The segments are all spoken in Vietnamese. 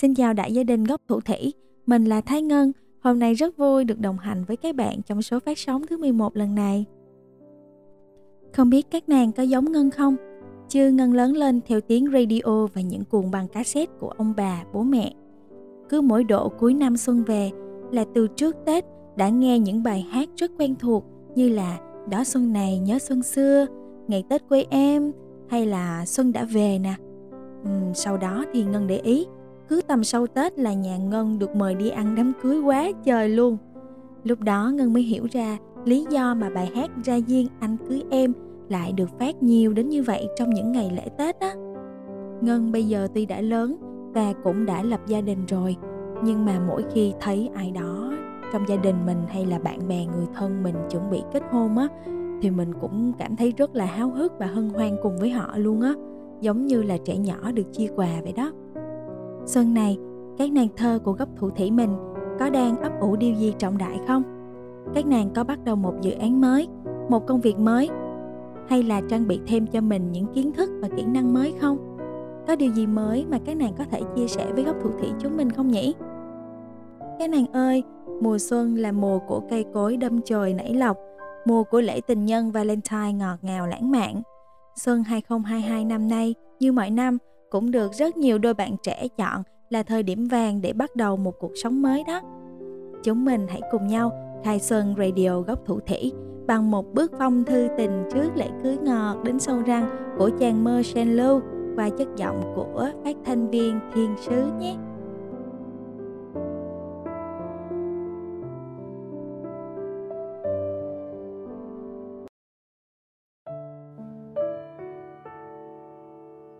Xin chào đại gia đình gốc thủ thủy, mình là Thái Ngân. Hôm nay rất vui được đồng hành với các bạn trong số phát sóng thứ 11 lần này. Không biết các nàng có giống Ngân không? Chưa Ngân lớn lên theo tiếng radio và những cuồng băng cassette của ông bà, bố mẹ. Cứ mỗi độ cuối năm xuân về là từ trước Tết đã nghe những bài hát rất quen thuộc như là Đó xuân này nhớ xuân xưa, Ngày Tết quê em hay là Xuân đã về nè. Ừ, sau đó thì Ngân để ý cứ tầm sau Tết là nhà Ngân được mời đi ăn đám cưới quá trời luôn. Lúc đó Ngân mới hiểu ra lý do mà bài hát ra duyên anh cưới em lại được phát nhiều đến như vậy trong những ngày lễ Tết á. Ngân bây giờ tuy đã lớn và cũng đã lập gia đình rồi, nhưng mà mỗi khi thấy ai đó trong gia đình mình hay là bạn bè người thân mình chuẩn bị kết hôn á thì mình cũng cảm thấy rất là háo hức và hân hoan cùng với họ luôn á giống như là trẻ nhỏ được chia quà vậy đó Xuân này, các nàng thơ của gốc thủ thủy mình có đang ấp ủ điều gì trọng đại không? Các nàng có bắt đầu một dự án mới, một công việc mới hay là trang bị thêm cho mình những kiến thức và kỹ năng mới không? Có điều gì mới mà các nàng có thể chia sẻ với gốc thủ thủy chúng mình không nhỉ? Các nàng ơi, mùa xuân là mùa của cây cối đâm chồi nảy lọc, mùa của lễ tình nhân Valentine ngọt ngào lãng mạn. Xuân 2022 năm nay, như mọi năm, cũng được rất nhiều đôi bạn trẻ chọn là thời điểm vàng để bắt đầu một cuộc sống mới đó. Chúng mình hãy cùng nhau khai xuân radio góc thủ thủy bằng một bước phong thư tình trước lễ cưới ngọt đến sâu răng của chàng mơ Shen lưu qua chất giọng của phát thanh viên thiên sứ nhé.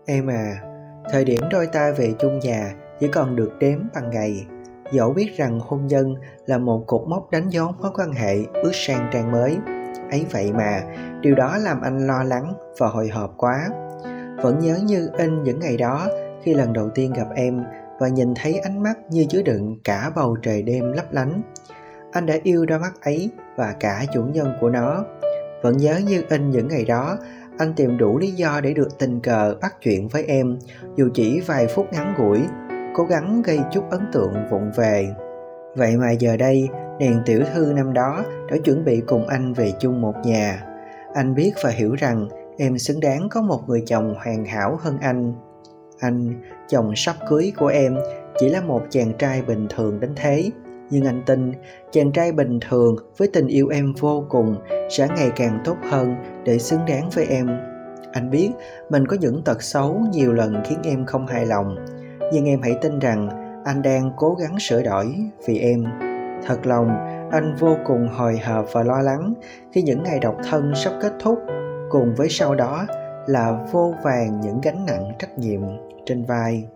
Em à, Thời điểm đôi ta về chung nhà chỉ còn được đếm bằng ngày. Dẫu biết rằng hôn nhân là một cột mốc đánh dấu mối quan hệ bước sang trang mới. Ấy vậy mà, điều đó làm anh lo lắng và hồi hộp quá. Vẫn nhớ như in những ngày đó khi lần đầu tiên gặp em và nhìn thấy ánh mắt như chứa đựng cả bầu trời đêm lấp lánh. Anh đã yêu đôi mắt ấy và cả chủ nhân của nó. Vẫn nhớ như in những ngày đó anh tìm đủ lý do để được tình cờ bắt chuyện với em. Dù chỉ vài phút ngắn ngủi, cố gắng gây chút ấn tượng vụng về. Vậy mà giờ đây, nàng tiểu thư năm đó đã chuẩn bị cùng anh về chung một nhà. Anh biết và hiểu rằng em xứng đáng có một người chồng hoàn hảo hơn anh. Anh, chồng sắp cưới của em, chỉ là một chàng trai bình thường đến thế nhưng anh tin chàng trai bình thường với tình yêu em vô cùng sẽ ngày càng tốt hơn để xứng đáng với em. Anh biết mình có những tật xấu nhiều lần khiến em không hài lòng, nhưng em hãy tin rằng anh đang cố gắng sửa đổi vì em. Thật lòng, anh vô cùng hồi hộp và lo lắng khi những ngày độc thân sắp kết thúc, cùng với sau đó là vô vàng những gánh nặng trách nhiệm trên vai.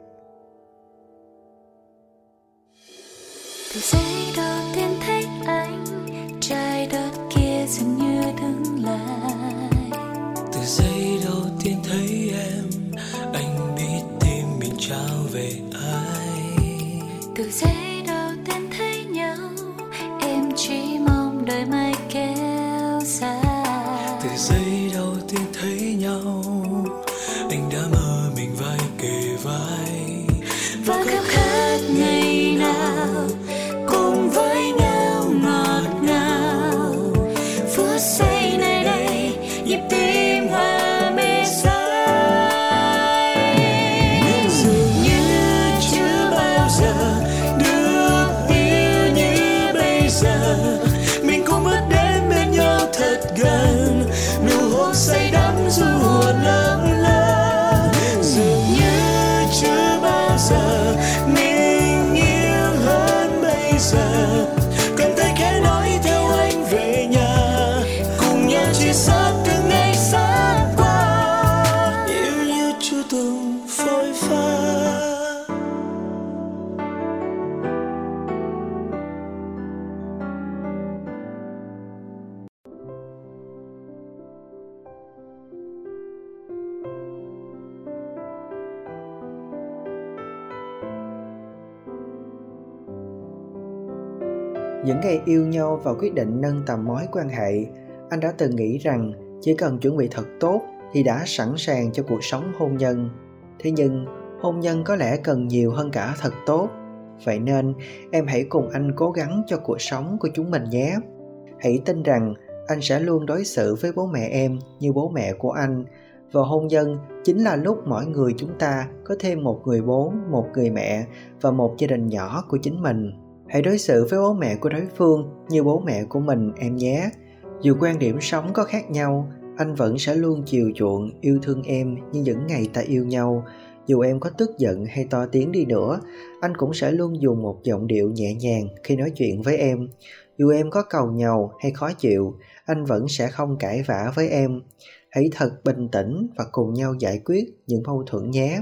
Từ giây đầu tiên thấy anh trái đất kia dường như đứng lại. Từ giây đầu tiên thấy em anh biết tim mình trao về ai. Từ giây đầu tiên thấy nhau em chỉ mong đợi mai kéo dài. Từ giây đầu tiên thấy nhau anh đã mơ những ngày yêu nhau và quyết định nâng tầm mối quan hệ, anh đã từng nghĩ rằng chỉ cần chuẩn bị thật tốt thì đã sẵn sàng cho cuộc sống hôn nhân. Thế nhưng, hôn nhân có lẽ cần nhiều hơn cả thật tốt. Vậy nên, em hãy cùng anh cố gắng cho cuộc sống của chúng mình nhé. Hãy tin rằng anh sẽ luôn đối xử với bố mẹ em như bố mẹ của anh. Và hôn nhân chính là lúc mỗi người chúng ta có thêm một người bố, một người mẹ và một gia đình nhỏ của chính mình hãy đối xử với bố mẹ của đối phương như bố mẹ của mình, em nhé. Dù quan điểm sống có khác nhau, anh vẫn sẽ luôn chiều chuộng yêu thương em như những ngày ta yêu nhau. Dù em có tức giận hay to tiếng đi nữa, anh cũng sẽ luôn dùng một giọng điệu nhẹ nhàng khi nói chuyện với em. Dù em có cầu nhầu hay khó chịu, anh vẫn sẽ không cãi vã với em. Hãy thật bình tĩnh và cùng nhau giải quyết những mâu thuẫn nhé.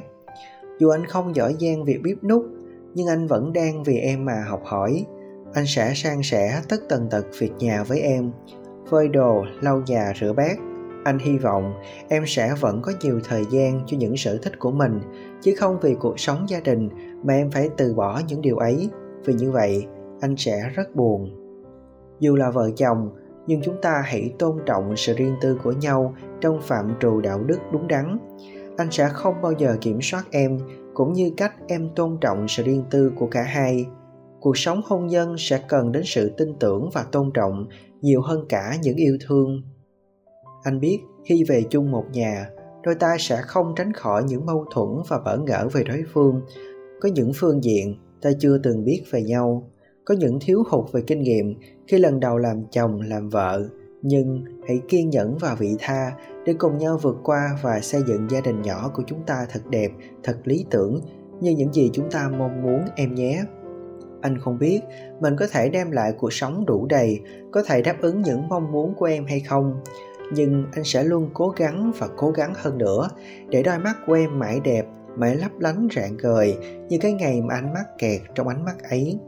Dù anh không giỏi giang việc bếp nút nhưng anh vẫn đang vì em mà học hỏi. Anh sẽ san sẻ tất tần tật việc nhà với em. Phơi đồ, lau nhà, rửa bát. Anh hy vọng em sẽ vẫn có nhiều thời gian cho những sở thích của mình, chứ không vì cuộc sống gia đình mà em phải từ bỏ những điều ấy. Vì như vậy, anh sẽ rất buồn. Dù là vợ chồng, nhưng chúng ta hãy tôn trọng sự riêng tư của nhau trong phạm trù đạo đức đúng đắn anh sẽ không bao giờ kiểm soát em, cũng như cách em tôn trọng sự riêng tư của cả hai. Cuộc sống hôn nhân sẽ cần đến sự tin tưởng và tôn trọng nhiều hơn cả những yêu thương. Anh biết, khi về chung một nhà, đôi ta sẽ không tránh khỏi những mâu thuẫn và bỡ ngỡ về đối phương. Có những phương diện, ta chưa từng biết về nhau. Có những thiếu hụt về kinh nghiệm, khi lần đầu làm chồng, làm vợ nhưng hãy kiên nhẫn và vị tha để cùng nhau vượt qua và xây dựng gia đình nhỏ của chúng ta thật đẹp, thật lý tưởng như những gì chúng ta mong muốn, em nhé. Anh không biết mình có thể đem lại cuộc sống đủ đầy, có thể đáp ứng những mong muốn của em hay không. Nhưng anh sẽ luôn cố gắng và cố gắng hơn nữa để đôi mắt của em mãi đẹp, mãi lấp lánh rạng ngời như cái ngày mà anh mắc kẹt trong ánh mắt ấy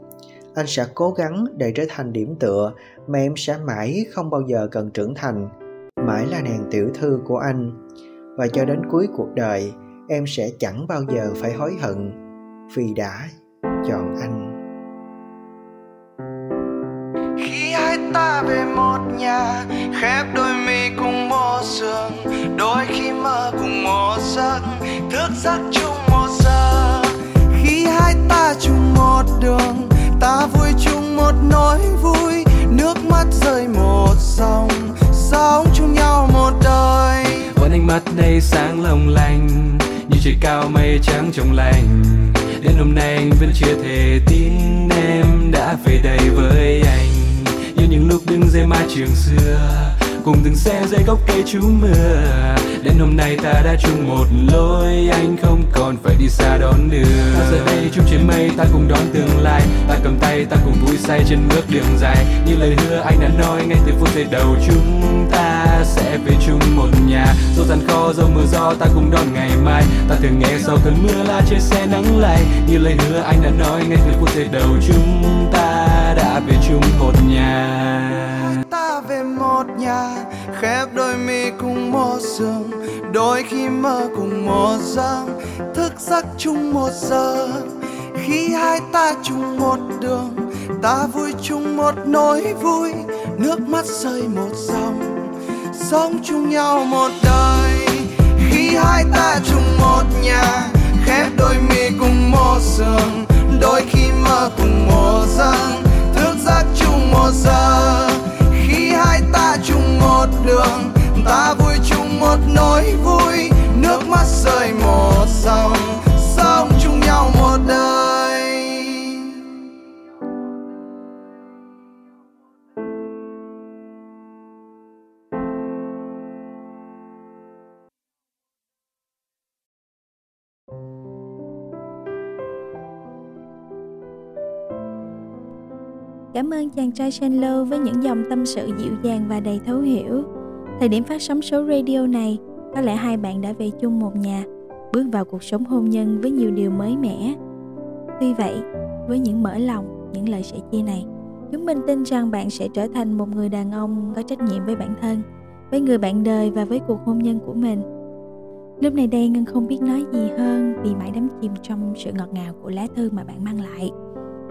anh sẽ cố gắng để trở thành điểm tựa mà em sẽ mãi không bao giờ cần trưởng thành. Mãi là nàng tiểu thư của anh. Và cho đến cuối cuộc đời, em sẽ chẳng bao giờ phải hối hận vì đã chọn anh. Khi hai ta về một nhà, khép đôi mi cùng một giường đôi khi mơ cùng một giấc, thức giấc chung một giờ. Khi hai ta chung một đường ta vui chung một nỗi vui. Nước mắt rơi một dòng, sống chung nhau một đời. Vẫn ánh mắt này sáng long lanh, như trời cao mây trắng trong lành. Đến hôm nay anh vẫn chưa thể tin em đã về đây với anh. Như những lúc đứng dưới mái trường xưa, cùng từng xe dưới gốc cây trú mưa đến hôm nay ta đã chung một lối anh không còn phải đi xa đón đường. Ta giờ đây chung trên mây ta cùng đón tương lai. Ta cầm tay ta cùng vui say trên bước đường dài. Như lời hứa anh đã nói ngay từ phút giây đầu chúng ta sẽ về chung một nhà. Dẫu gian khó dẫu mưa gió ta cùng đón ngày mai. Ta thường nghe sau cơn mưa là trên xe nắng lay như lời hứa anh đã nói ngay từ phút giây đầu chúng ta đã về chung một nhà một nhà, khép đôi mi cùng một giường, đôi khi mơ cùng một giấc. Thức giấc chung một giờ, khi hai ta chung một đường, ta vui chung một nỗi vui, nước mắt rơi một dòng. Sống chung nhau một đời, khi hai ta chung một nhà, khép đôi mi cùng một giường, đôi khi mơ cùng một giấc. Thức giấc chung một giờ ta chung một đường, ta vui chung một nỗi vui, nước mắt rơi một dòng, sống chung nhau một đời. Cảm ơn chàng trai Shenlo với những dòng tâm sự dịu dàng và đầy thấu hiểu. Thời điểm phát sóng số radio này, có lẽ hai bạn đã về chung một nhà, bước vào cuộc sống hôn nhân với nhiều điều mới mẻ. Tuy vậy, với những mở lòng, những lời sẻ chia này, chúng mình tin rằng bạn sẽ trở thành một người đàn ông có trách nhiệm với bản thân, với người bạn đời và với cuộc hôn nhân của mình. Lúc này đây Ngân không biết nói gì hơn vì mãi đắm chìm trong sự ngọt ngào của lá thư mà bạn mang lại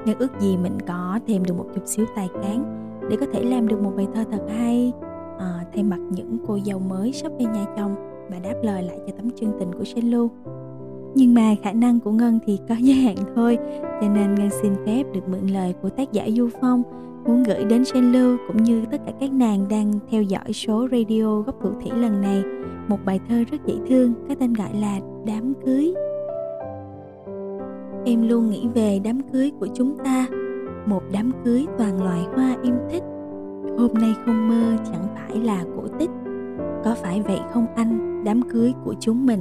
nhưng ước gì mình có thêm được một chút xíu tài cán để có thể làm được một bài thơ thật hay à, thay mặt những cô dâu mới sắp về nhà chồng và đáp lời lại cho tấm chân tình của Shen Lu. nhưng mà khả năng của ngân thì có giới hạn thôi cho nên ngân xin phép được mượn lời của tác giả du phong muốn gửi đến Shen Lu cũng như tất cả các nàng đang theo dõi số radio góc thủ thủy lần này một bài thơ rất dễ thương có tên gọi là Đám cưới. Em luôn nghĩ về đám cưới của chúng ta, một đám cưới toàn loại hoa em thích. Hôm nay không mơ chẳng phải là cổ tích, có phải vậy không anh, đám cưới của chúng mình.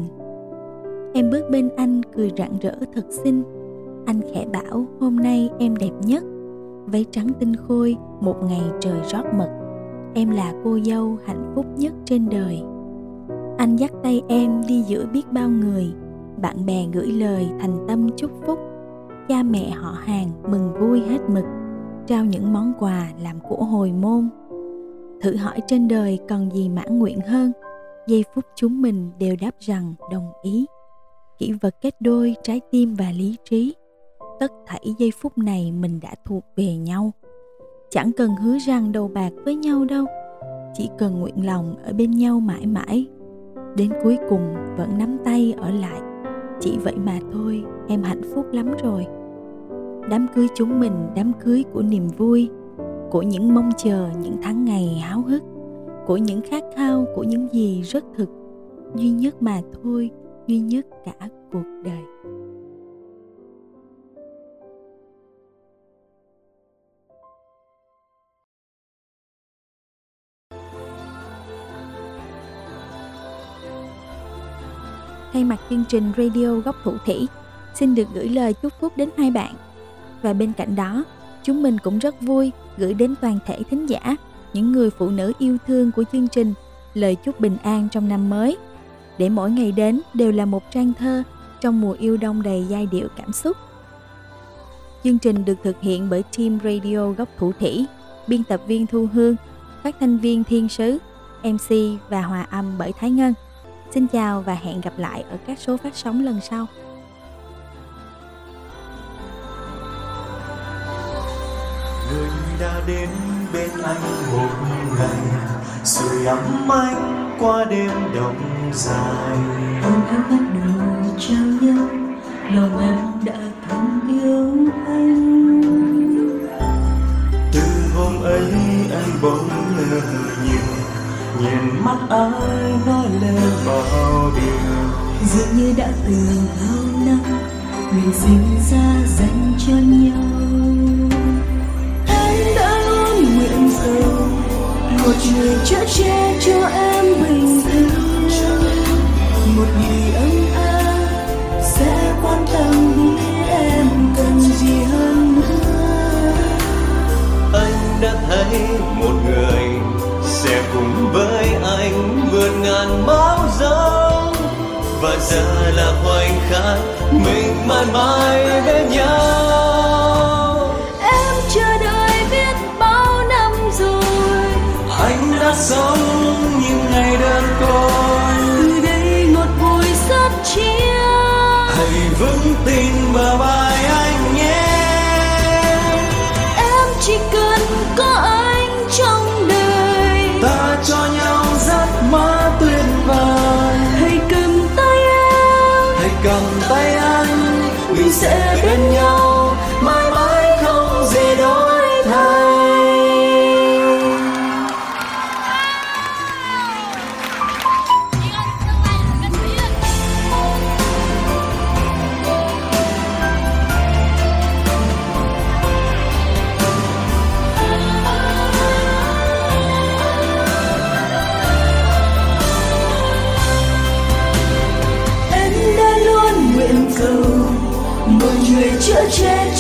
Em bước bên anh cười rạng rỡ thật xinh, anh khẽ bảo hôm nay em đẹp nhất. Váy trắng tinh khôi một ngày trời rót mật. Em là cô dâu hạnh phúc nhất trên đời. Anh dắt tay em đi giữa biết bao người bạn bè gửi lời thành tâm chúc phúc. Cha mẹ họ hàng mừng vui hết mực, trao những món quà làm của hồi môn. Thử hỏi trên đời còn gì mãn nguyện hơn, giây phút chúng mình đều đáp rằng đồng ý. Kỷ vật kết đôi, trái tim và lý trí. Tất thảy giây phút này mình đã thuộc về nhau. Chẳng cần hứa rằng đầu bạc với nhau đâu, chỉ cần nguyện lòng ở bên nhau mãi mãi. Đến cuối cùng vẫn nắm tay ở lại chỉ vậy mà thôi, em hạnh phúc lắm rồi. Đám cưới chúng mình, đám cưới của niềm vui, của những mong chờ, những tháng ngày háo hức, của những khát khao, của những gì rất thực, duy nhất mà thôi, duy nhất cả cuộc đời. Thay mặt chương trình Radio Góc Thủ Thủy xin được gửi lời chúc phúc đến hai bạn. Và bên cạnh đó, chúng mình cũng rất vui gửi đến toàn thể thính giả, những người phụ nữ yêu thương của chương trình lời chúc bình an trong năm mới. Để mỗi ngày đến đều là một trang thơ trong mùa yêu đông đầy giai điệu cảm xúc. Chương trình được thực hiện bởi team Radio Góc Thủ Thủy, biên tập viên Thu Hương, phát thanh viên Thiên Sứ, MC và hòa âm bởi Thái Ngân. Xin chào và hẹn gặp lại ở các số phát sóng lần sau. người đã đến bên anh một ngày sưởi ấm anh qua đêm đông dài hôm em bắt đầu trao nhau lòng em đã thầm yêu anh từ hôm ấy anh bỗng ngỡ nhìn nhìn mắt ai nói lên bao điều. Dường như đã từng bao năm mình sinh ra dành cho nhau. Em đã luôn nguyện cầu một người chở che cho em bình yên một người ấm áp sẽ quan tâm biết em cần gì hơn nữa. Anh đã thấy một người và giờ là khoảnh khắc mình mãi mãi bên nhau. Người chở